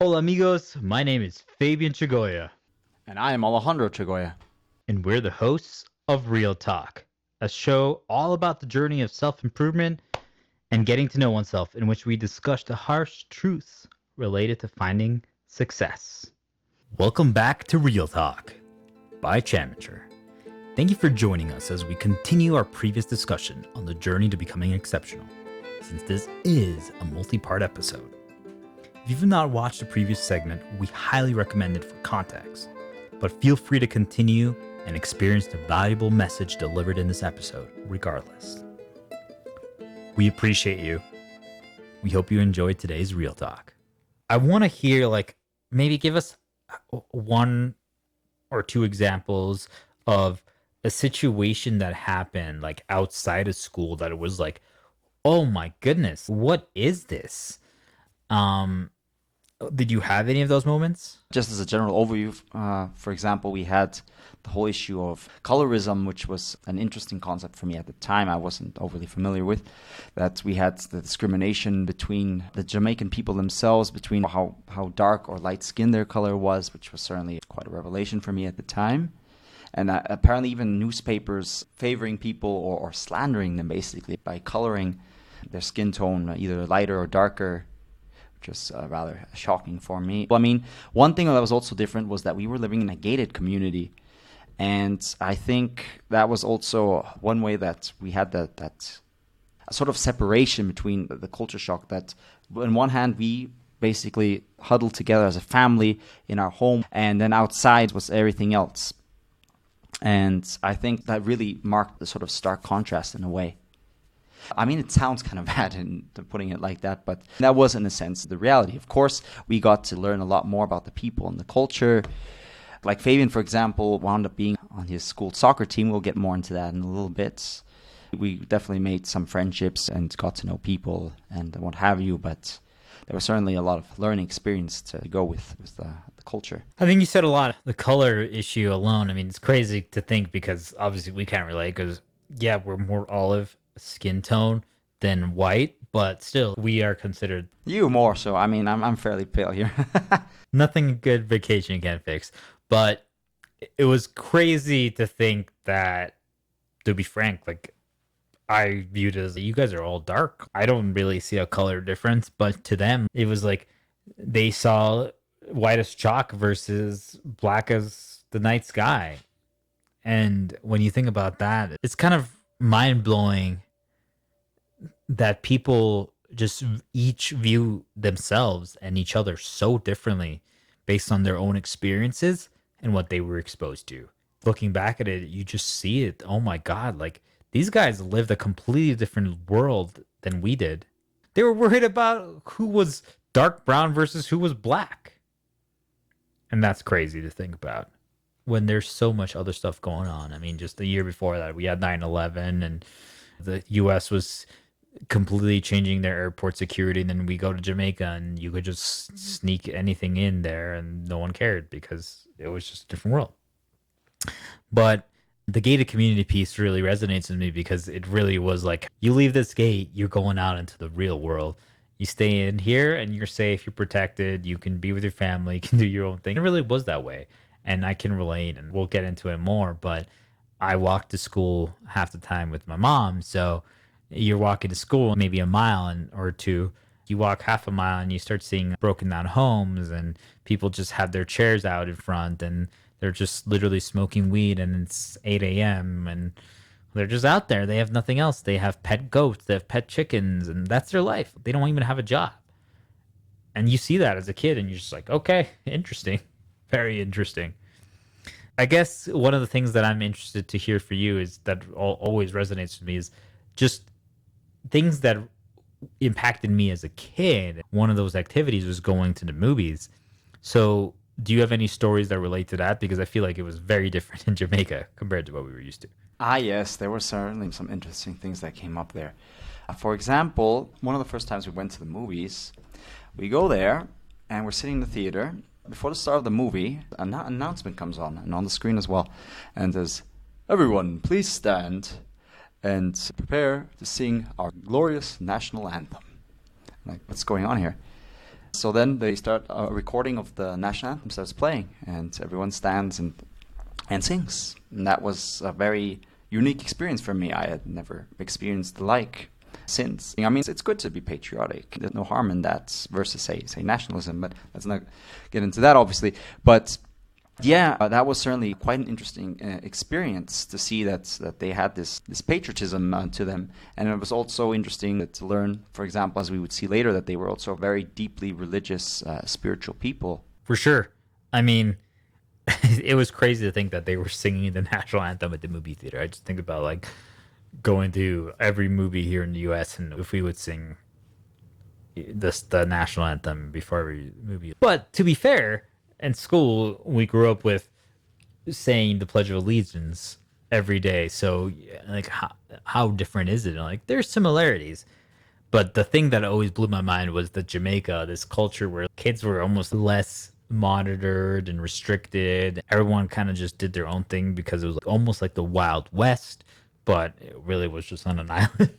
Hola, amigos. My name is Fabian Chagoya, And I am Alejandro Chagoya. and we're the hosts of Real Talk, a show all about the journey of self improvement and getting to know oneself, in which we discuss the harsh truths related to finding success. Welcome back to Real Talk by Chamager. Thank you for joining us as we continue our previous discussion on the journey to becoming exceptional, since this is a multi part episode. If you've not watched the previous segment, we highly recommend it for context, but feel free to continue and experience the valuable message delivered in this episode, regardless. We appreciate you. We hope you enjoyed today's Real Talk. I want to hear, like, maybe give us one or two examples of a situation that happened, like, outside of school that it was like, oh my goodness, what is this? Um, did you have any of those moments? Just as a general overview, uh, for example, we had the whole issue of colorism, which was an interesting concept for me at the time. I wasn't overly familiar with that. We had the discrimination between the Jamaican people themselves, between how, how dark or light skinned their color was, which was certainly quite a revelation for me at the time. And uh, apparently, even newspapers favoring people or, or slandering them basically by coloring their skin tone uh, either lighter or darker was uh, rather shocking for me. Well, I mean, one thing that was also different was that we were living in a gated community, and I think that was also one way that we had that that sort of separation between the, the culture shock. That on one hand we basically huddled together as a family in our home, and then outside was everything else. And I think that really marked the sort of stark contrast in a way. I mean, it sounds kind of bad in putting it like that, but that was, in a sense, the reality. Of course, we got to learn a lot more about the people and the culture. Like Fabian, for example, wound up being on his school soccer team. We'll get more into that in a little bit. We definitely made some friendships and got to know people and what have you, but there was certainly a lot of learning experience to go with, with the, the culture. I think you said a lot. The color issue alone, I mean, it's crazy to think because obviously we can't relate because, yeah, we're more olive skin tone than white, but still, we are considered You more so. I mean, I'm, I'm fairly pale here. nothing good vacation can fix. But it was crazy to think that, to be frank, like I viewed it as you guys are all dark. I don't really see a color difference, but to them, it was like they saw white as chalk versus black as the night sky. And when you think about that, it's kind of mind blowing that people just each view themselves and each other so differently based on their own experiences and what they were exposed to. Looking back at it, you just see it. Oh my God, like these guys lived a completely different world than we did. They were worried about who was dark brown versus who was black. And that's crazy to think about when there's so much other stuff going on. I mean, just the year before that, we had 9 11 and the US was completely changing their airport security. And then we go to Jamaica and you could just mm-hmm. sneak anything in there and no one cared because it was just a different world. But the gated community piece really resonates with me because it really was like you leave this gate, you're going out into the real world. You stay in here and you're safe, you're protected, you can be with your family, you can do your own thing. It really was that way. And I can relate and we'll get into it more. But I walked to school half the time with my mom. So you're walking to school maybe a mile and, or two. You walk half a mile and you start seeing broken down homes and people just have their chairs out in front and they're just literally smoking weed and it's 8 a.m. and they're just out there. They have nothing else. They have pet goats, they have pet chickens, and that's their life. They don't even have a job. And you see that as a kid and you're just like, okay, interesting. Very interesting. I guess one of the things that I'm interested to hear for you is that always resonates with me is just things that impacted me as a kid. One of those activities was going to the movies. So, do you have any stories that relate to that? Because I feel like it was very different in Jamaica compared to what we were used to. Ah, yes, there were certainly some interesting things that came up there. Uh, for example, one of the first times we went to the movies, we go there and we're sitting in the theater. Before the start of the movie, an announcement comes on and on the screen as well, and says, "Everyone, please stand and prepare to sing our glorious national anthem." Like, what's going on here? So then they start a recording of the national anthem starts playing, and everyone stands and and sings. And that was a very unique experience for me. I had never experienced the like since. I mean, it's good to be patriotic. There's no harm in that versus say say nationalism, but let's not get into that obviously. But yeah, uh, that was certainly quite an interesting uh, experience to see that that they had this this patriotism uh, to them, and it was also interesting to learn, for example, as we would see later, that they were also very deeply religious, uh, spiritual people. For sure. I mean, it was crazy to think that they were singing the national anthem at the movie theater. I just think about like going to every movie here in the U.S. and if we would sing this the national anthem before every movie. But to be fair in school, we grew up with saying the Pledge of Allegiance every day. So, like, how, how different is it? like, there's similarities. But the thing that always blew my mind was the Jamaica, this culture where kids were almost less monitored and restricted. Everyone kind of just did their own thing because it was almost like the Wild West, but it really was just on an island.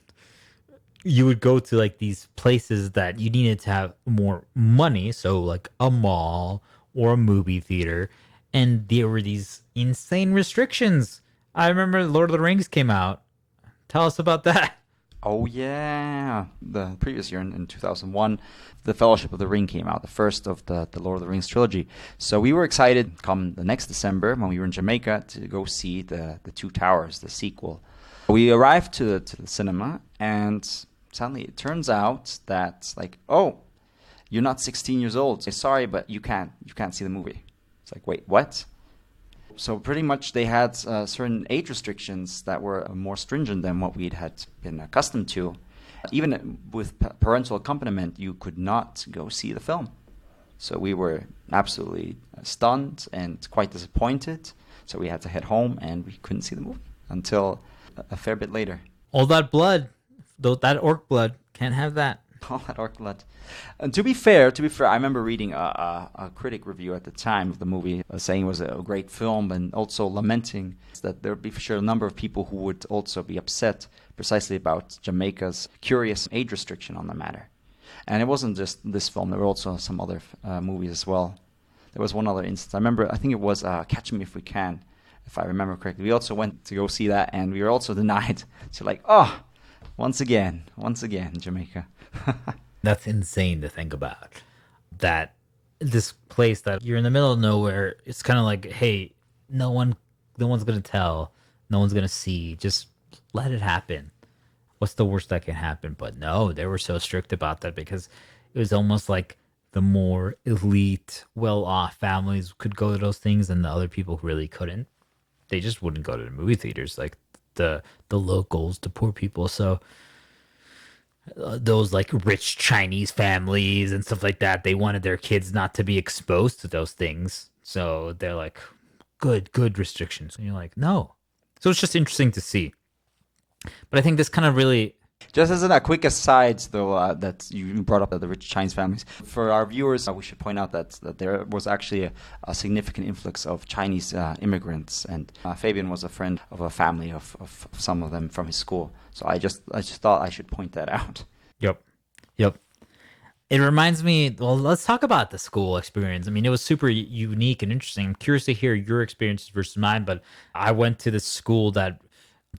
you would go to like these places that you needed to have more money, so like a mall or a movie theater, and there were these insane restrictions. I remember Lord of the Rings came out. Tell us about that. Oh yeah, the previous year in, in 2001, the Fellowship of the Ring came out, the first of the, the Lord of the Rings trilogy. So we were excited come the next December when we were in Jamaica to go see the the Two Towers, the sequel. We arrived to the, to the cinema and suddenly it turns out that like oh you're not 16 years old. Sorry, but you can't you can't see the movie. It's like, wait, what? So pretty much they had uh, certain age restrictions that were more stringent than what we had been accustomed to. Even with parental accompaniment, you could not go see the film. So we were absolutely stunned and quite disappointed. So we had to head home and we couldn't see the movie until a fair bit later. All that blood, though that orc blood, can't have that. All that orc blood. And to be fair, to be fair, I remember reading a, a, a critic review at the time of the movie uh, saying it was a great film and also lamenting that there would be for sure a number of people who would also be upset precisely about Jamaica's curious age restriction on the matter. And it wasn't just this film, there were also some other uh, movies as well. There was one other instance. I remember, I think it was uh, Catch Me If We Can, if I remember correctly. We also went to go see that and we were also denied. So, like, oh, once again, once again, Jamaica. That's insane to think about. That this place that you're in the middle of nowhere, it's kind of like, hey, no one, no one's gonna tell, no one's gonna see. Just let it happen. What's the worst that can happen? But no, they were so strict about that because it was almost like the more elite, well-off families could go to those things, and the other people really couldn't. They just wouldn't go to the movie theaters, like the the locals, the poor people. So uh, those like rich Chinese families and stuff like that. They wanted their kids not to be exposed to those things. So they're like, good, good restrictions. And you're like, no. So it's just interesting to see. But I think this kind of really. Just as a quick aside, though, uh, that you brought up the rich Chinese families. For our viewers, uh, we should point out that, that there was actually a, a significant influx of Chinese uh, immigrants, and uh, Fabian was a friend of a family of, of, of some of them from his school. So I just I just thought I should point that out. Yep. Yep. It reminds me, well, let's talk about the school experience. I mean, it was super unique and interesting. I'm curious to hear your experiences versus mine, but I went to the school that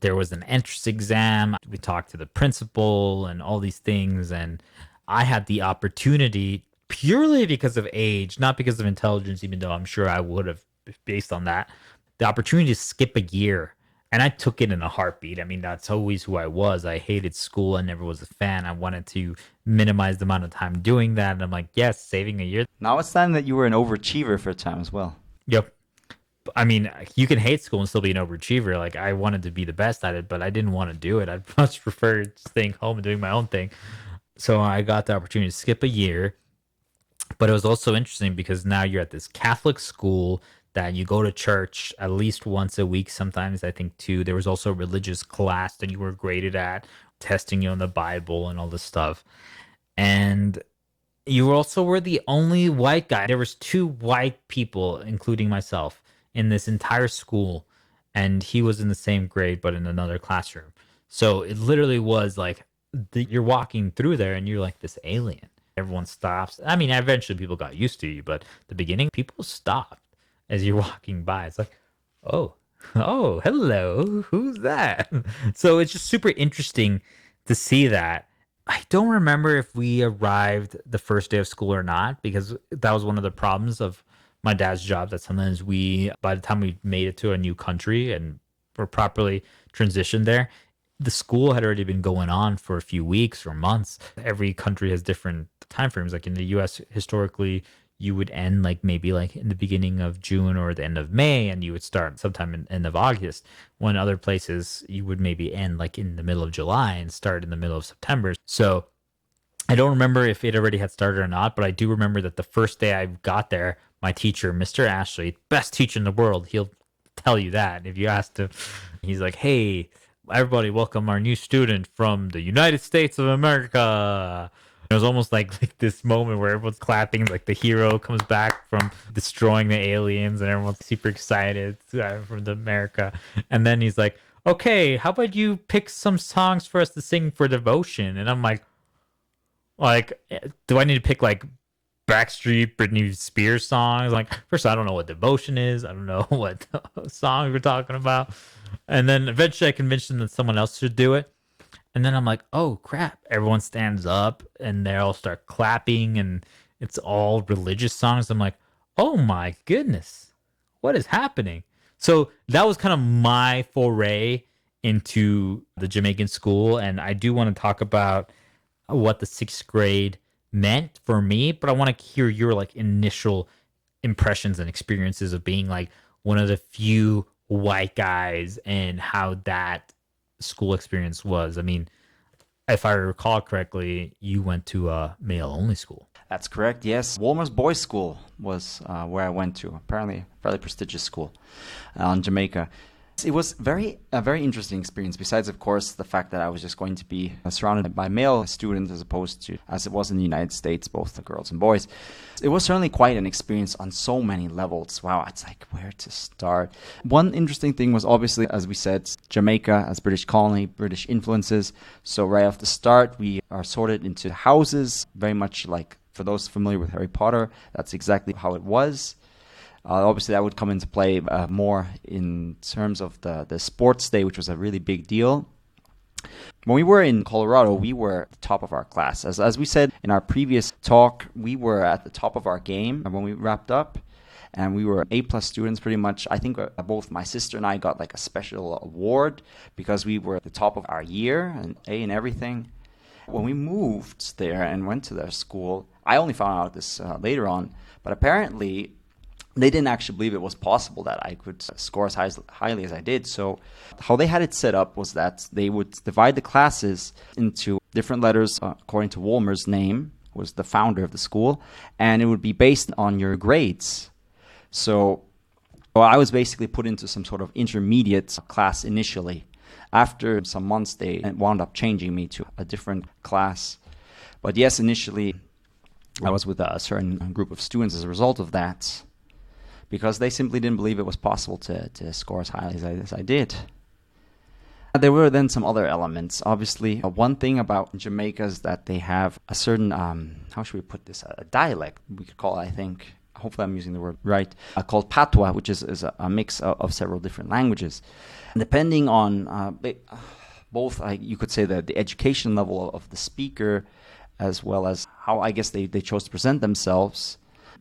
there was an entrance exam. We talked to the principal and all these things. And I had the opportunity purely because of age, not because of intelligence, even though I'm sure I would have based on that, the opportunity to skip a year and I took it in a heartbeat. I mean, that's always who I was. I hated school. I never was a fan. I wanted to minimize the amount of time doing that. And I'm like, yes, saving a year. Now it's time that you were an overachiever for a time as well. Yep. I mean, you can hate school and still be an overachiever. Like I wanted to be the best at it, but I didn't want to do it. I'd much prefer staying home and doing my own thing. So I got the opportunity to skip a year. But it was also interesting because now you're at this Catholic school that you go to church at least once a week, sometimes I think two. There was also a religious class that you were graded at, testing you on the Bible and all this stuff. And you also were the only white guy. There was two white people, including myself, in this entire school, and he was in the same grade but in another classroom. So it literally was like the, you're walking through there and you're like this alien. Everyone stops. I mean, eventually people got used to you, but the beginning, people stopped as you're walking by. It's like, oh, oh, hello, who's that? So it's just super interesting to see that. I don't remember if we arrived the first day of school or not because that was one of the problems of my dad's job that sometimes we by the time we made it to a new country and were properly transitioned there the school had already been going on for a few weeks or months every country has different time frames like in the us historically you would end like maybe like in the beginning of June or the end of May, and you would start sometime in end of August. When other places you would maybe end like in the middle of July and start in the middle of September. So I don't remember if it already had started or not, but I do remember that the first day I got there, my teacher, Mr. Ashley, best teacher in the world, he'll tell you that. If you asked him, he's like, "Hey, everybody, welcome our new student from the United States of America." It was almost like, like this moment where everyone's clapping, like the hero comes back from destroying the aliens, and everyone's super excited uh, from the America. And then he's like, "Okay, how about you pick some songs for us to sing for devotion?" And I'm like, "Like, do I need to pick like Backstreet, Britney Spears songs?" Like, first, I don't know what devotion is. I don't know what songs we're talking about. And then eventually, I convinced them that someone else should do it. And then I'm like, oh crap. Everyone stands up and they all start clapping and it's all religious songs. I'm like, oh my goodness, what is happening? So that was kind of my foray into the Jamaican school. And I do want to talk about what the sixth grade meant for me, but I want to hear your like initial impressions and experiences of being like one of the few white guys and how that school experience was. I mean, if I recall correctly, you went to a male only school. That's correct. Yes, Wolmer's Boys School was uh, where I went to. Apparently, a fairly prestigious school uh, Jamaica. It was very a very interesting experience. Besides, of course, the fact that I was just going to be uh, surrounded by male students as opposed to as it was in the United States, both the girls and boys. It was certainly quite an experience on so many levels. Wow, it's like where to start. One interesting thing was obviously, as we said, Jamaica as British colony, British influences. So right off the start, we are sorted into houses, very much like for those familiar with Harry Potter. That's exactly how it was. Uh, obviously, that would come into play uh, more in terms of the, the sports day, which was a really big deal. When we were in Colorado, we were at the top of our class. As, as we said in our previous talk, we were at the top of our game when we wrapped up. And we were A plus students pretty much. I think uh, both my sister and I got like a special award because we were at the top of our year and A and everything. When we moved there and went to their school, I only found out this uh, later on, but apparently they didn't actually believe it was possible that I could score as high as, highly as I did. So, how they had it set up was that they would divide the classes into different letters uh, according to Wolmer's name, who was the founder of the school, and it would be based on your grades. So, well, I was basically put into some sort of intermediate class initially. After some months, they wound up changing me to a different class. But yes, initially, I was with a certain group of students as a result of that because they simply didn't believe it was possible to, to score as highly as I, as I did. There were then some other elements. Obviously, uh, one thing about Jamaica is that they have a certain, um, how should we put this, a dialect, we could call it, I think. Hopefully, I'm using the word right, uh, called patois, which is, is a, a mix of, of, several different languages. And depending on uh, both, uh, you could say, that the education level of the speaker, as well as how I guess they, they chose to present themselves,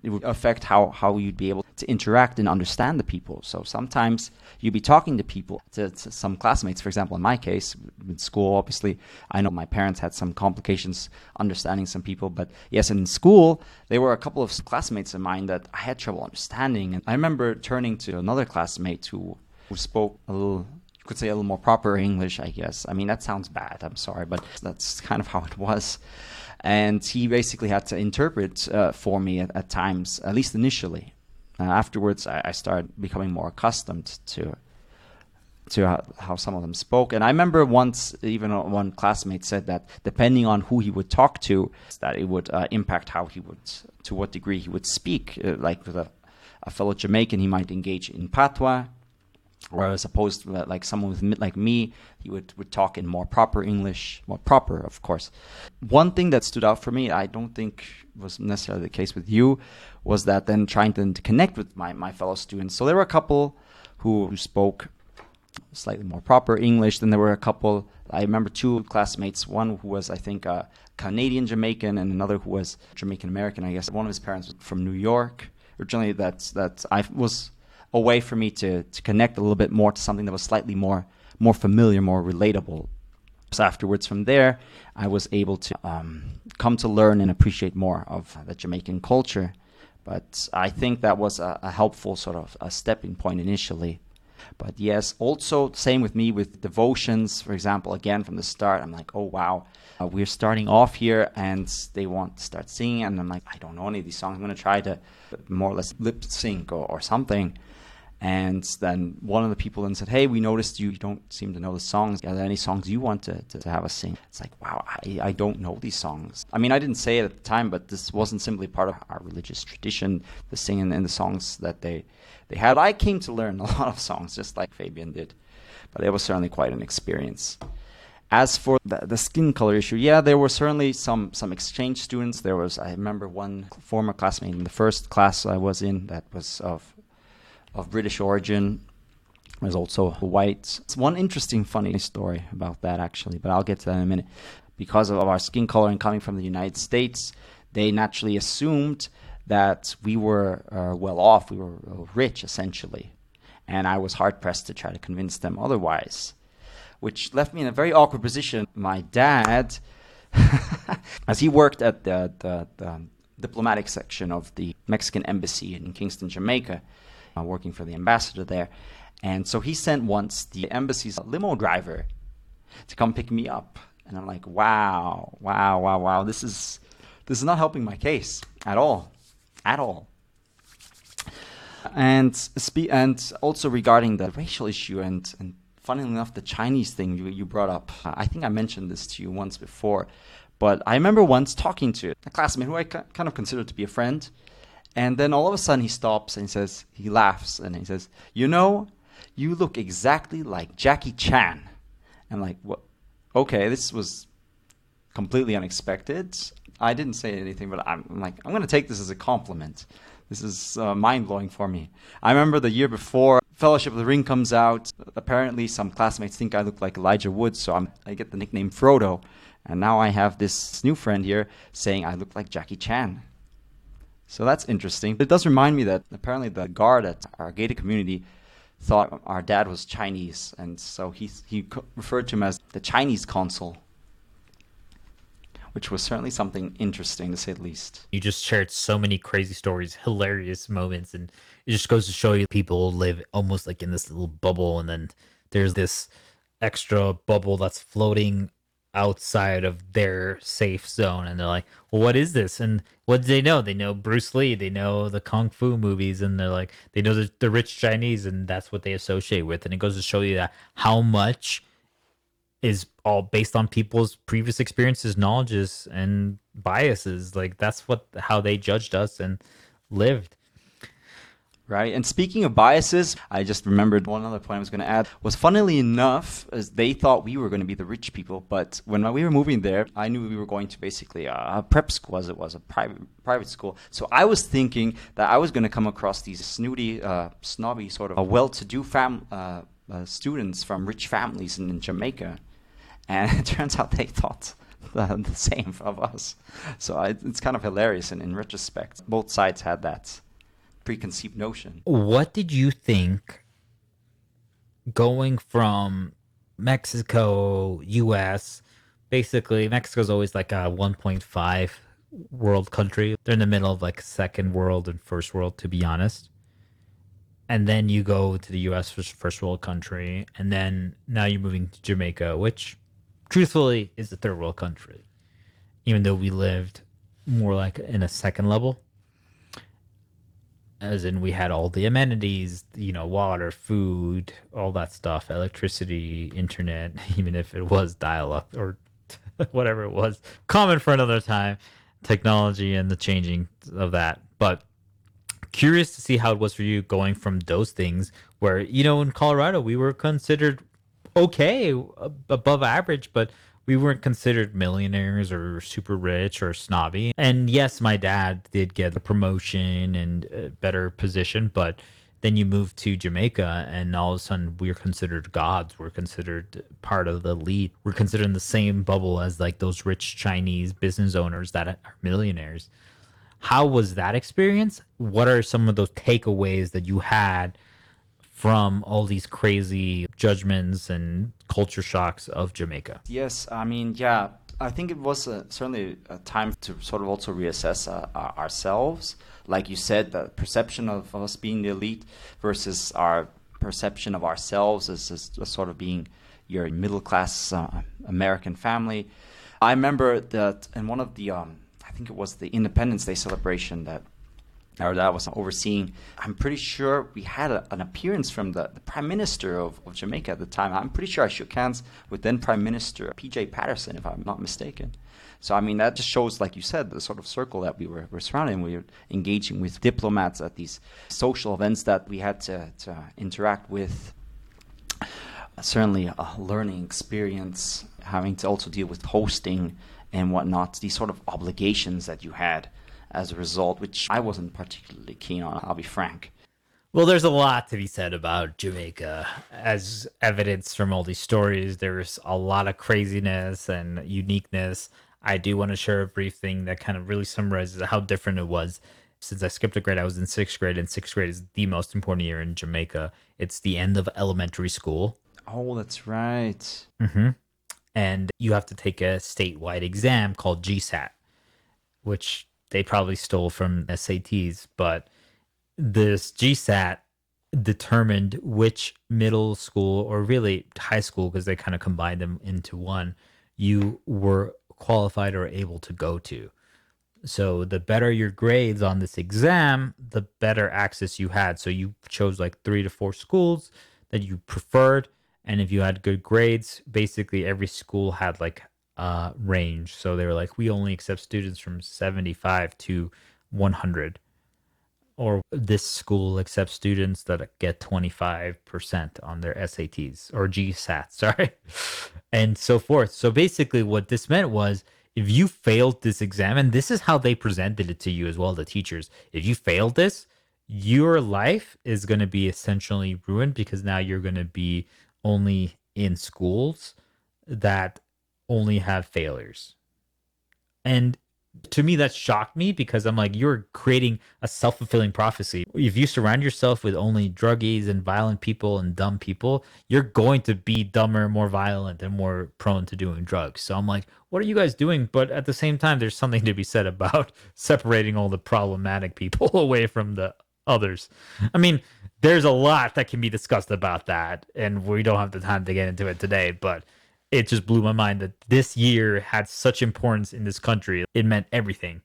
it would affect how, how you'd be able to interact and understand the people. So sometimes you'd be talking to people, to, to, some classmates, for example, in my case, in school, obviously, I know my parents had some complications understanding some people, but yes, in school, there were a couple of classmates of mine that I had trouble understanding. And I remember turning to another classmate who, who spoke a little could say a little more proper English, I guess. I mean, that sounds bad. I'm sorry, but that's kind of how it was and he basically had to interpret uh, for me at, at, times, at least initially. Uh, afterwards, I, I, started becoming more accustomed to to how, how, some of them spoke. And I remember once, even one classmate said that depending on who he would talk to, that it would uh, impact how he would, to what degree he would speak. Uh, like with a, a fellow Jamaican, he might engage in patois or as opposed to uh, like someone with like me, he would, would talk in more proper English, more proper, of course. One thing that stood out for me, I don't think was necessarily the case with you, was that then trying to, to connect with my, my fellow students. So there were a couple who, who spoke slightly more proper English. Then there were a couple. I remember two classmates. One who was, I think, a Canadian Jamaican, and another who was Jamaican American. I guess one of his parents was from New York. Originally, that's that I was a way for me to to connect a little bit more to something that was slightly more more familiar, more relatable. So afterwards, from there, I was able to um, come to learn and appreciate more of the Jamaican culture. But I think that was a, a helpful sort of a stepping point initially. But yes, also same with me with devotions, for example. Again, from the start, I'm like, oh wow, uh, we're starting off here, and they want to start singing, and I'm like, I don't know any of these songs. I'm gonna try to more or less lip sync or, or something. And then one of the people then said, Hey, we noticed you you don't seem to know the songs. Are there any songs you want to, to, to have us sing? It's like, wow, I, I don't know these songs. I mean, I didn't say it at the time, but this wasn't simply part of our religious tradition, the singing and the songs that they, they had. I came to learn a lot of songs, just like Fabian did. But it was certainly quite an experience. As for the, the, skin color issue, yeah, there were certainly some some exchange students. There was, I remember, one former classmate in the first class I was in that was of of British origin. Was also white. It's one interesting, funny story about that actually, but I'll get to that in a minute. Because of our skin color and coming from the United States, they naturally assumed that we were uh, well off, we were uh, rich essentially, and I was hard pressed to try to convince them otherwise, which left me in a very awkward position. My dad, as he worked at the, the, the diplomatic section of the Mexican embassy in Kingston, Jamaica, uh, working for the ambassador there. And so he sent once the embassy's limo driver to come pick me up. And I'm like, wow, wow, wow, wow. This is this is not helping my case at all. At all. And spe- and also regarding the racial issue and, and funnily enough, the Chinese thing you, you brought up. I think I mentioned this to you once before. But I remember once talking to a classmate who I kind of considered to be a friend, and then all of a sudden he stops and he says, he laughs and he says, You know, you look exactly like Jackie Chan. I'm like, What? Okay, this was completely unexpected. I didn't say anything, but I'm, I'm like, I'm going to take this as a compliment. This is uh, mind blowing for me. I remember the year before Fellowship of the Ring comes out. Apparently, some classmates think I look like Elijah Wood, so I'm, I get the nickname Frodo. And now I have this new friend here saying I look like Jackie Chan. So that's interesting. It does remind me that apparently the guard at our gated community thought our dad was Chinese, and so he he referred to him as the Chinese consul, which was certainly something interesting to say the least. You just shared so many crazy stories, hilarious moments, and it just goes to show you people live almost like in this little bubble, and then there's this extra bubble that's floating outside of their safe zone and they're like well what is this? And what do they know? They know bruce lee they know the kung fu movies and they're like they know the, the rich chinese and that's what they associate with. And it goes to show you that how much is all based on people's previous experiences knowledges and biases. Like that's what how they judged us and lived right? And speaking of biases, I just remembered one other point I was going to add was funnily enough, as they thought we were going to be the rich people, but when we were moving there, I knew we were going to basically a prep school as it was a private private school. So I was thinking that I was going to come across these snooty, uh, snobby sort of well-to-do fam- uh, uh, students from rich families in, in Jamaica, and it turns out they thought. The, the same of us. So I, it's kind of hilarious, and in retrospect, both sides had that preconceived notion. What did you think going from Mexico, US? Basically, Mexico's always like a 1.5 world country. They're in the middle of like second world and first world, to be honest. And then you go to the US, first world country. And then now you're moving to Jamaica, which truthfully is a third world country, even though we lived more like in a second level as in we had all the amenities, you know, water, food, all that stuff, electricity, internet, even if it was dial up or whatever it was, common for another time, technology and the changing of that. But curious to see how it was for you going from those things where, you know, in Colorado, we were considered okay, uh, above average, but we weren't considered millionaires or super rich or snobby. And yes, my dad did get a promotion and a better position, but then you move to Jamaica and all of a sudden we're considered gods. We're considered part of the elite. We're considered in the same bubble as like those rich Chinese business owners that are millionaires. How was that experience? What are some of those takeaways that you had from all these crazy judgments and culture shocks of Jamaica? Yes, I mean, yeah, I think it was a, certainly a time to sort of also reassess uh, ourselves. Like you said, the perception of us being the elite versus our perception of ourselves as, as, as sort of being your middle class uh, American family. I remember that in one of the, um, I think it was the Independence Day celebration that or that I was overseeing, I'm pretty sure we had a, an appearance from the, the Prime Minister of, of, Jamaica at the time. I'm pretty sure I shook hands with then Prime Minister PJ Patterson, if I'm not mistaken. So, I mean, that just shows, like you said, the sort of circle that we were, were surrounding. We were engaging with diplomats at these social events that we had to, to interact with. Certainly, a learning experience, having to also deal with hosting and whatnot, these sort of obligations that you had as a result, which I wasn't particularly keen on, I'll be frank. Well, there's a lot to be said about Jamaica. As evidence from all these stories, there's a lot of craziness and uniqueness. I do want to share a brief thing that kind of really summarizes how different it was. Since I skipped a grade, I was in sixth grade, and sixth grade is the most important year in Jamaica. It's the end of elementary school. Oh, that's right. Mm-hmm. And you have to take a statewide exam called GSAT, which they probably stole from SATs, but this GSAT determined which middle school or really high school because they kind of combined them into one you were qualified or able to go to. So the better your grades on this exam, the better access you had. So you chose like 3 to 4 schools that you preferred and if you had good grades, basically every school had like uh, range. So they were like, we only accept students from 75 to 100. Or this school accepts students that get 25% on their SATs or GSAT, sorry, and so forth. So basically, what this meant was if you failed this exam, and this is how they presented it to you as well, the teachers, if you failed this, your life is going to be essentially ruined because now you're going to be only in schools that only have failures. And to me, that shocked me because I'm like, you're creating a self fulfilling prophecy. If you surround yourself with only druggies and violent people and dumb people, you're going to be dumber, more violent, and more prone to doing drugs. So I'm like, what are you guys doing? But at the same time, there's something to be said about separating all the problematic people away from the others. I mean, there's a lot that can be discussed about that, and we don't have the time to get into it today, but it just blew my mind that this year had such importance in this country. It meant everything.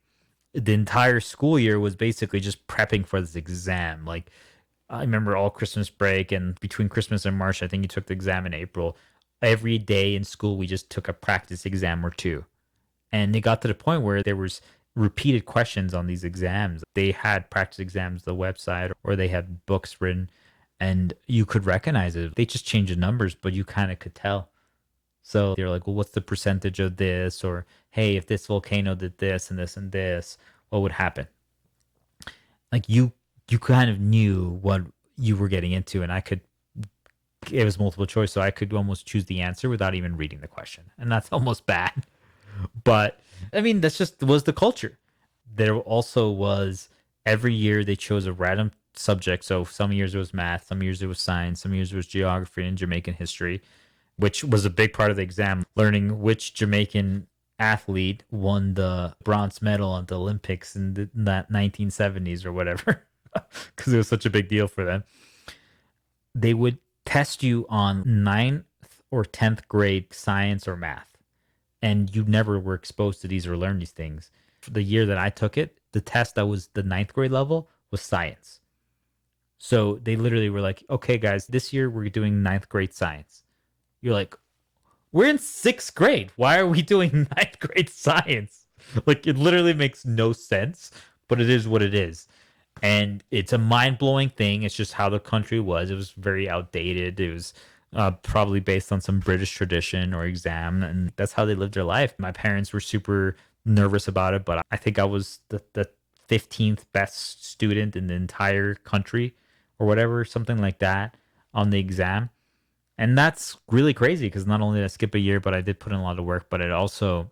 The entire school year was basically just prepping for this exam. Like I remember all Christmas break and between Christmas and March, I think you took the exam in April. Every day in school, we just took a practice exam or two. And it got to the point where there was repeated questions on these exams. They had practice exams, the website, or they had books written, and you could recognize it. They just changed the numbers, but you kind of could tell. So they're like, well, what's the percentage of this? Or, hey, if this volcano did this and this and this, what would happen? Like you, you kind of knew what you were getting into, and I could. It was multiple choice, so I could almost choose the answer without even reading the question, and that's almost bad. But I mean, that's just was the culture. There also was every year they chose a random subject. So some years it was math, some years it was science, some years it was geography and Jamaican history which was a big part of the exam, learning which Jamaican athlete won the bronze medal at the Olympics in, the, in that 1970s or whatever, because it was such a big deal for them. They would test you on ninth or 10th grade science or math, and you never were exposed to these or learned these things. The year that I took it, the test that was the ninth grade level was science. So they literally were like, okay, guys, this year we're doing ninth grade science you're like, we're in sixth grade. Why are we doing ninth grade science? Like, it literally makes no sense, but it is what it is. and it's a mind blowing thing. It's just how the country was. It was very outdated. It was uh, probably based on some British tradition or exam, and that's how they lived their life. My parents were super nervous about it, but I think I was the, the 15th best student in the entire country or whatever, something like that on the exam. And that's really crazy because not only did I skip a year, but I did put in a lot of work, but it also,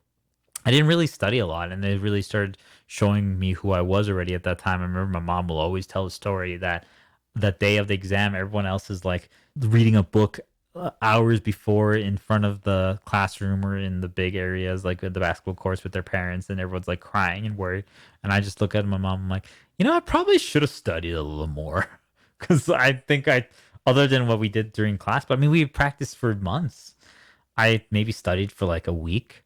I didn't really study a lot. And they really started showing me who I was already at that time. I remember my mom will always tell the story that that day of the exam, everyone else is like reading a book uh, hours before in front of the classroom or in the big areas like the basketball courts with their parents and everyone's like crying and worried and i just look at my mom i'm like you know i probably should have studied a little more because i think i other than what we did during class but i mean we practiced for months i maybe studied for like a week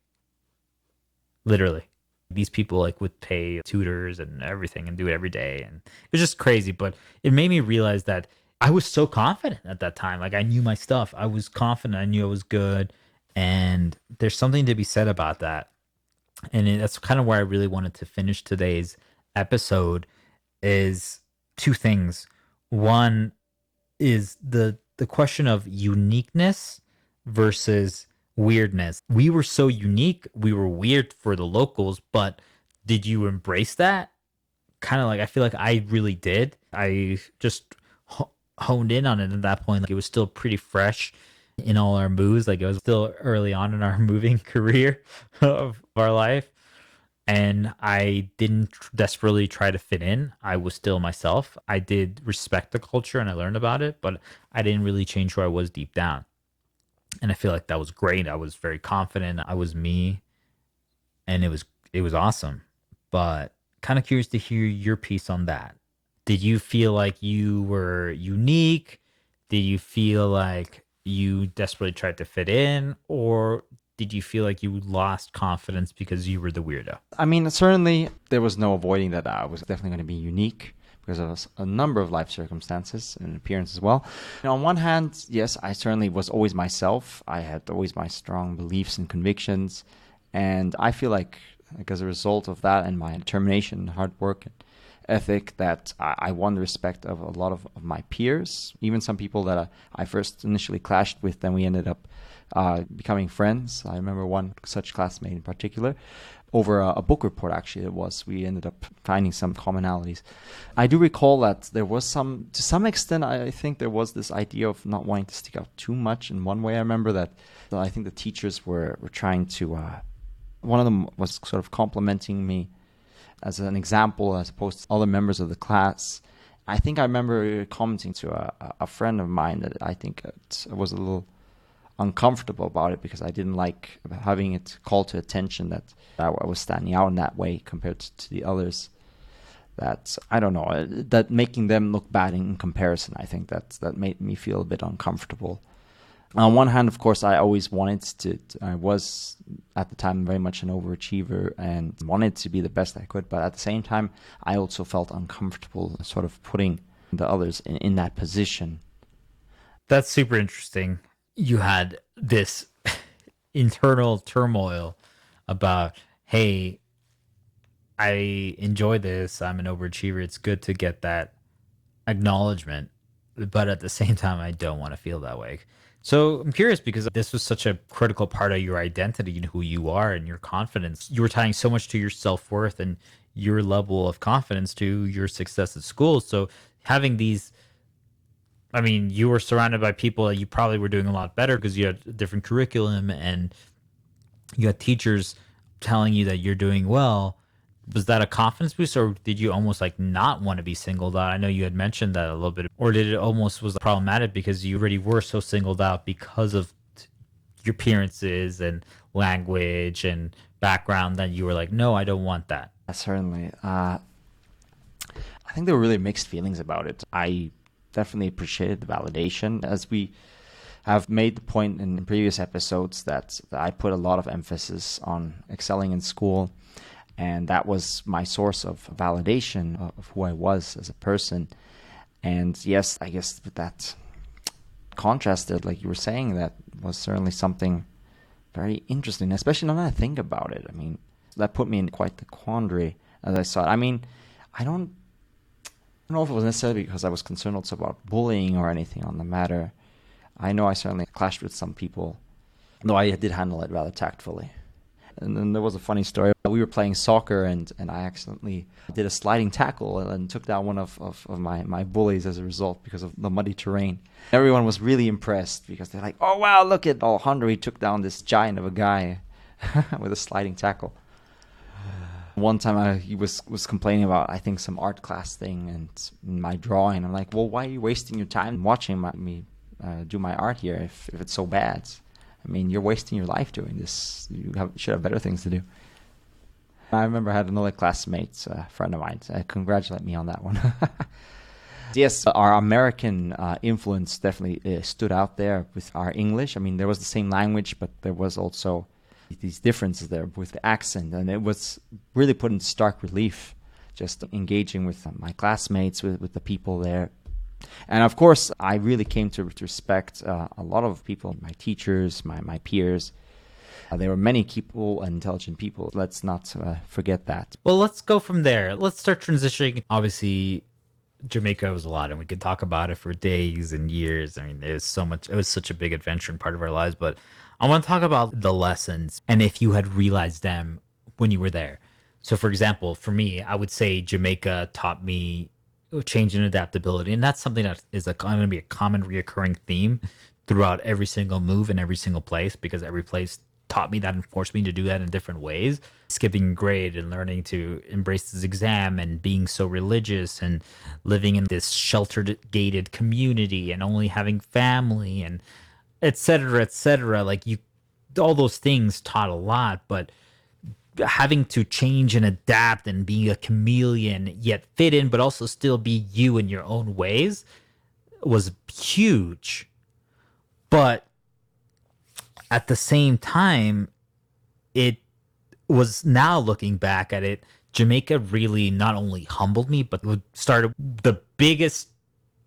literally these people like would pay tutors and everything and do it every day and it was just crazy but it made me realize that I was so confident at that time. Like I knew my stuff. I was confident. I knew I was good. And there's something to be said about that. And that's kind of where I really wanted to finish today's episode is two things. One is the the question of uniqueness versus weirdness. We were so unique, we were weird for the locals, but did you embrace that? Kind of like I feel like I really did. I just honed in on it at that point. Like it was still pretty fresh in all our moves. Like it was still early on in our moving career of our life. And I didn't desperately try to fit in. I was still myself. I did respect the culture and I learned about it, but I didn't really change who I was deep down. And I feel like that was great. I was very confident. I was me. And it was it was awesome. But kind of curious to hear your piece on that did you feel like you were unique? Did you feel like you desperately tried to fit in? Or did you feel like you lost confidence because you were the weirdo? I mean, certainly there was no avoiding that I was definitely going to be unique because of a number of life circumstances and appearance as well. And on one hand, yes, I certainly was always myself. I had always my strong beliefs and convictions. And I feel like, like as a result of that and my determination hard work and ethic that I, I won the respect of a lot of, of my peers, even some people that I, I, first initially clashed with, then we ended up uh, becoming friends. I remember one such classmate in particular. Over a, a, book report, actually, it was. We ended up finding some commonalities. I do recall that there was some, to some extent, I think there was this idea of not wanting to stick out too much. In one way, I remember that I think the teachers were, were trying to, uh, one of them was sort of complimenting me as an example as opposed to other members of the class. I think I remember commenting to a, a friend of mine that I think it was a little uncomfortable about it because I didn't like having it called to attention that I was standing out in that way compared to the others. That I don't know uh, that making them look bad in comparison. I think that that made me feel a bit uncomfortable on one hand, of course, I always wanted to, to, I was at the time very much an overachiever and wanted to be the best I could. But at the same time, I also felt uncomfortable sort of putting the others in, in that position. That's super interesting. You had this internal turmoil about, hey, I enjoy this. I'm an overachiever. It's good to get that acknowledgement. But at the same time, I don't want to feel that way so I'm curious because this was such a critical part of your identity and who you are and your confidence. You were tying so much to your self worth and your level of confidence to your success at school. So having these, I mean, you were surrounded by people that you probably were doing a lot better because you had a different curriculum and you had teachers telling you that you're doing well. Was that a confidence boost or did you almost like not want to be singled out? I know you had mentioned that a little bit or did it almost was problematic because you already were so singled out because of your appearances and language and background that you were like no i don't want that. Certainly. Uh, i think there were really mixed feelings about it. I definitely appreciated the validation as we have made the point in previous episodes that, i put a lot of emphasis on excelling in school and that was my source of validation of who I was as a person. And yes, I guess that contrasted, like you were saying, that was certainly something very interesting, especially now that I think about it. I mean, that put me in quite the quandary as I saw it. I mean, I don't, don't know if it was necessarily because I was concerned also about bullying or anything on the matter. I know I certainly clashed with some people, though I did handle it rather tactfully. And then there was a funny story. We were playing soccer, and, and I accidentally did a sliding tackle and took down one of, of, of my, my bullies as a result because of the muddy terrain. Everyone was really impressed because they're like, oh, wow, look at Alejandro. He took down this giant of a guy with a sliding tackle. One time I, he was, was complaining about, I think, some art class thing and my drawing. I'm like, well, why are you wasting your time watching my, me uh, do my art here if, if it's so bad? I mean, you're wasting your life doing this. You have, should have better things to do. I remember I had another classmate, a friend of mine, uh, congratulate me on that one. yes, our American uh, influence definitely uh, stood out there with our English. I mean, there was the same language, but there was also these differences there with the accent, and it was really put in stark relief. Just engaging with my classmates, with, with the people there, and of course, I really came to respect uh, a lot of people, my teachers, my, my peers. Uh, there were many people, intelligent people. Let's not uh, forget that. Well, let's go from there. Let's start transitioning. Obviously, Jamaica was a lot, and we could talk about it for days and years. I mean, it was so much, it was such a big adventure and part of our lives. But I want to talk about the lessons and if you had realized them when you were there. So, for example, for me, I would say Jamaica taught me change and adaptability, and that's something that is going to be a common reoccurring theme throughout every single move in every single place because every place taught me that and forced me to do that in different ways. Skipping grade and learning to embrace this exam and being so religious and living in this sheltered gated community and only having family and etc. etc. Like you, all those things taught a lot, but having to change and adapt and being a chameleon yet fit in but also still be you in your own ways was huge but at the same time it was now looking back at it jamaica really not only humbled me but started the biggest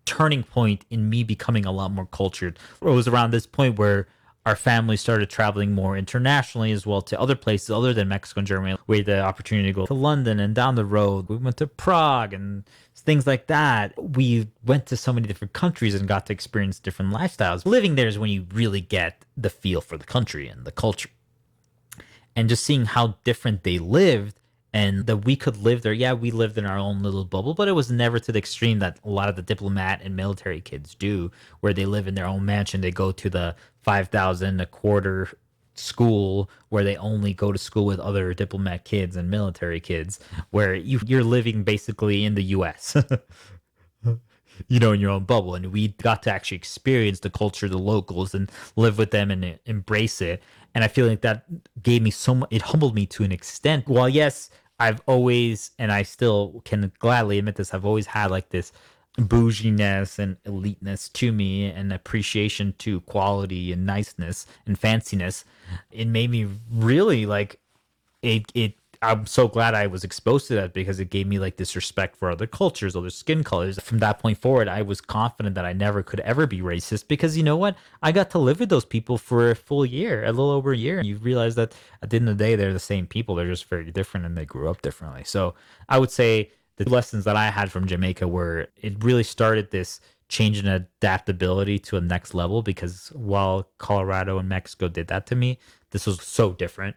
turning point in me becoming a lot more cultured it was around this point where our family started traveling more internationally as well to other places other than Mexico and Germany. We had the opportunity to go to London and down the road. We went to Prague and things like that. We went to so many different countries and got to experience different lifestyles. Living there is when you really get the feel for the country and the culture. And just seeing how different they lived and that we could live there. Yeah, we lived in our own little bubble, but it was never to the extreme that a lot of the diplomat and military kids do, where they live in their own mansion. They go to the 5,000 a quarter school where they only go to school with other diplomat kids and military kids, where you, you're living basically in the US. you know, in your own bubble. And we got to actually experience the culture, the locals, and live with them and embrace it. And I feel like that gave me so much, it humbled me to an extent. While, yes, I've always, and I still can gladly admit this, I've always had like this bouginess and eliteness to me and appreciation to quality and niceness and fanciness. It made me really like it, it I'm so glad I was exposed to that because it gave me like this respect for other cultures, other skin colors. From that point forward, I was confident that I never could ever be racist because you know what? I got to live with those people for a full year, a little over a year. And you realize that at the end of the day, they're the same people. They're just very different and they grew up differently. So I would say the lessons that I had from Jamaica were it really started this change in adaptability to a next level because while Colorado and Mexico did that to me, this was so different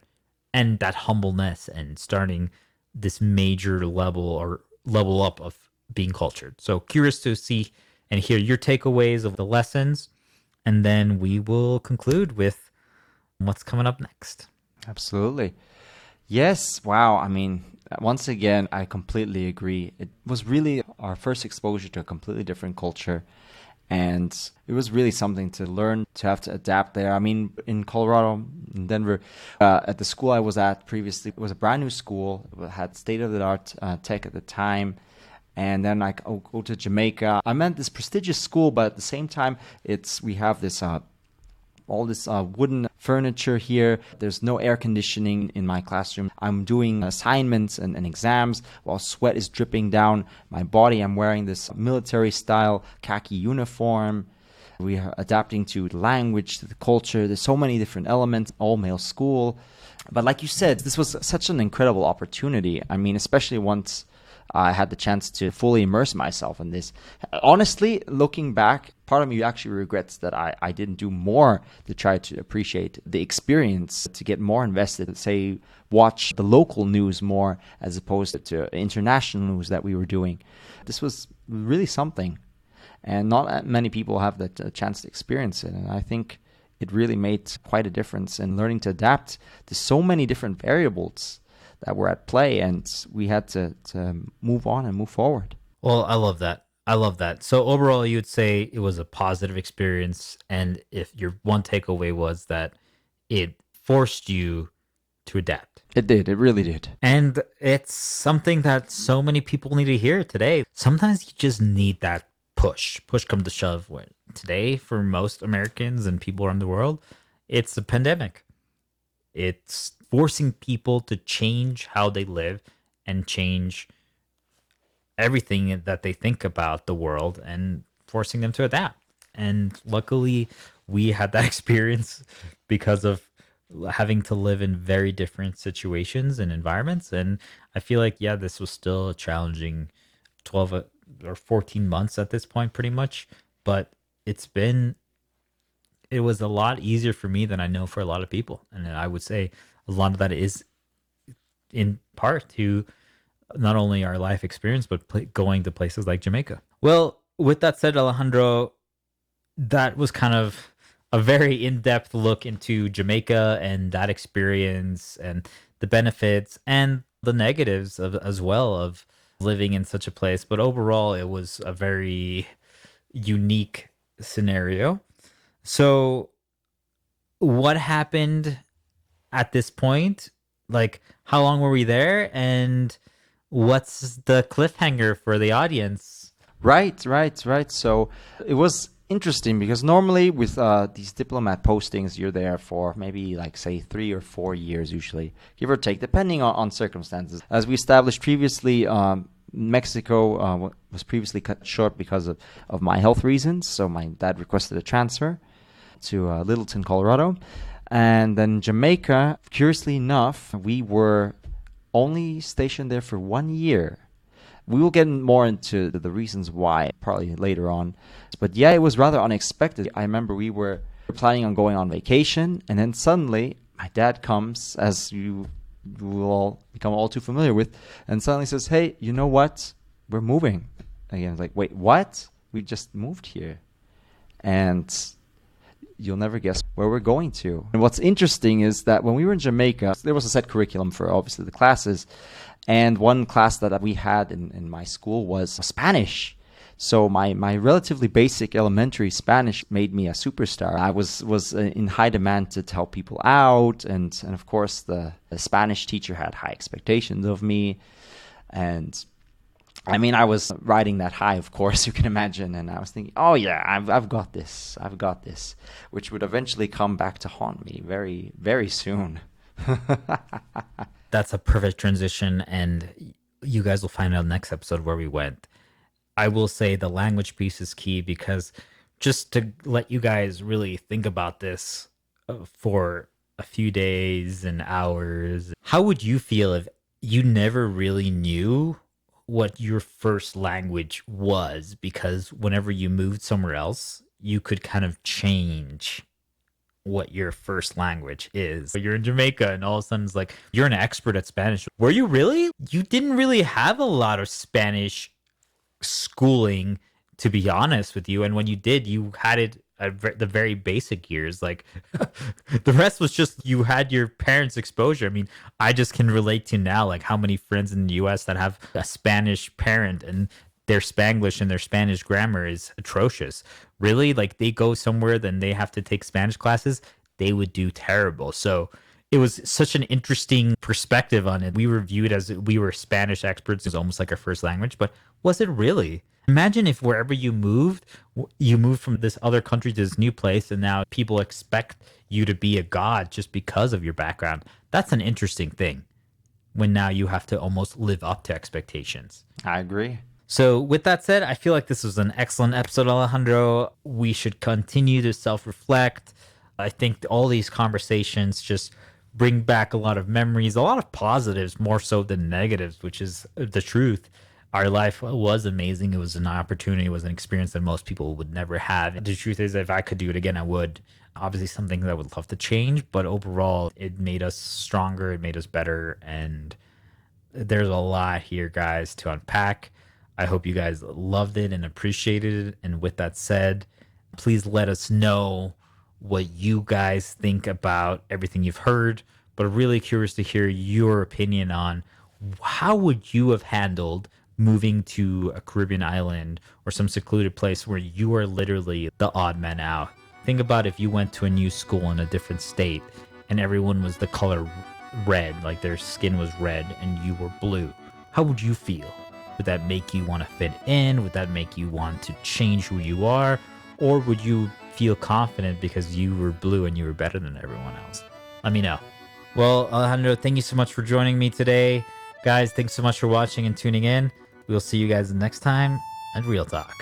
and that humbleness and starting this major level or level up of being cultured. So curious to see and hear your takeaways of the lessons, and then we will conclude with what's coming up next. Absolutely. Yes. Wow. I mean, once again, I completely agree. It was really our first exposure to a completely different culture and it was really something to learn to have to adapt there. I mean, in Colorado, in Denver, uh, at the school I was at previously, it was a brand new school. It had state of the art uh, tech at the time. And then I go to Jamaica. I meant this prestigious school, but at the same time, it's we have this uh, all this uh, wooden furniture here. There's no air conditioning in my classroom. I'm doing assignments and, and, exams while sweat is dripping down my body. I'm wearing this military style khaki uniform. We are adapting to the language, to the culture. There's so many different elements, all male school. But like you said, this was such an incredible opportunity. I mean, especially once I had the chance to fully immerse myself in this. Honestly, looking back, part of me actually regrets that I, I didn't do more to try to appreciate the experience, to get more invested, say, watch the local news more as opposed to international news that we were doing. This was really something. And not many people have the uh, chance to experience it. And I think it really made quite a difference in learning to adapt to so many different variables that were at play, and we had to, to move on and move forward. Well, I love that. I love that. So overall, you would say it was a positive experience, and if your one takeaway was that it forced you to adapt. It did. It really did. And it's something that so many people need to hear today. Sometimes you just need that push. Push come to shove. When today, for most Americans and people around the world, it's a pandemic. It's forcing people to change how they live and change everything that they think about the world and forcing them to adapt. And luckily, we had that experience because of having to live in very different situations and environments. And I feel like, yeah, this was still a challenging 12 uh, or 14 months at this point, pretty much. But it's been, it was a lot easier for me than I know for a lot of people. And I would say a lot of that is in part to not only our life experience, but pl- going to places like Jamaica. Well, with that said, Alejandro, that was kind of a very in-depth look into Jamaica and that experience and the benefits and the negatives of as well of living in such a place. But overall, it was a very unique scenario. So, what happened at this point? Like, how long were we there? And what's the cliffhanger for the audience? Right, right, right. So it was interesting because normally with uh, these diplomat postings, you're there for maybe like say three or four years, usually, give or take, depending on, on circumstances. As we established previously, um, Mexico uh, was previously cut short because of, of my health reasons. So my dad requested a transfer to uh, Littleton, Colorado. And then Jamaica, curiously enough, we were only stationed there for one year. We will get more into the reasons why probably later on. But yeah, it was rather unexpected. I remember we were planning on going on vacation, and then suddenly my dad comes, as you will all become all too familiar with, and suddenly says, Hey, you know what? We're moving. Again, like, wait, what? We just moved here. And you'll never guess where we're going to. And what's interesting is that when we were in Jamaica, there was a set curriculum for obviously the classes. And one class that we had in, in my school was Spanish. So my, my relatively basic elementary Spanish made me a superstar. I was was in high demand to help people out, and and of course the, the Spanish teacher had high expectations of me, and I mean, I was riding that high, of course, you can imagine, and I was thinking, oh yeah, I've I've got this, I've got this, which would eventually come back to haunt me very very soon. That's a perfect transition, and you guys will find out next episode where we went. I will say the language piece is key because just to let you guys really think about this uh, for a few days and hours, how would you feel if you never really knew what your first language was because whenever you moved somewhere else, you could kind of change what your first language is. You're in Jamaica and all of a sudden it's like you're an expert at Spanish. Were you really? You didn't really have a lot of Spanish schooling to be honest with you and when you did you had it the very basic years like the rest was just you had your parents exposure i mean i just can relate to now like how many friends in the us that have a spanish parent and their spanglish and their spanish grammar is atrocious really like they go somewhere then they have to take spanish classes they would do terrible so it was such an interesting perspective on it. We were viewed as we were Spanish experts. It was almost like our first language, but was it really? Imagine if wherever you moved, you moved from this other country to this new place, and now people expect you to be a god just because of your background. That's an interesting thing when now you have to almost live up to expectations. I agree. So, with that said, I feel like this was an excellent episode, Alejandro. We should continue to self reflect. I think all these conversations just bring back a lot of memories, a lot of positives more so than negatives, which is the truth. Our life was amazing. It was an opportunity, it was an experience that most people would never have. And the truth is, if I could do it again, I would. Obviously, something that I would love to change, but overall, it made us stronger, it made us better, and there's a lot here, guys, to unpack. I hope you guys loved it and appreciated it. And with that said, please let us know what you guys think about everything you've heard. But really curious to hear your opinion on how would you have handled moving to a Caribbean island or some secluded place where you are literally the odd man out. Think about if you went to a new school in a different state and everyone was the color red, like their skin was red and you were blue. How would you feel? Would that make you want to fit in? Would that make you want to change who you are? Or would you feel confident because you were blue and you were better than everyone else? Let me know. Well, Alejandro, thank you so much for joining me today. Guys, thanks so much for watching and tuning in. We'll see you guys next time at Real Talk.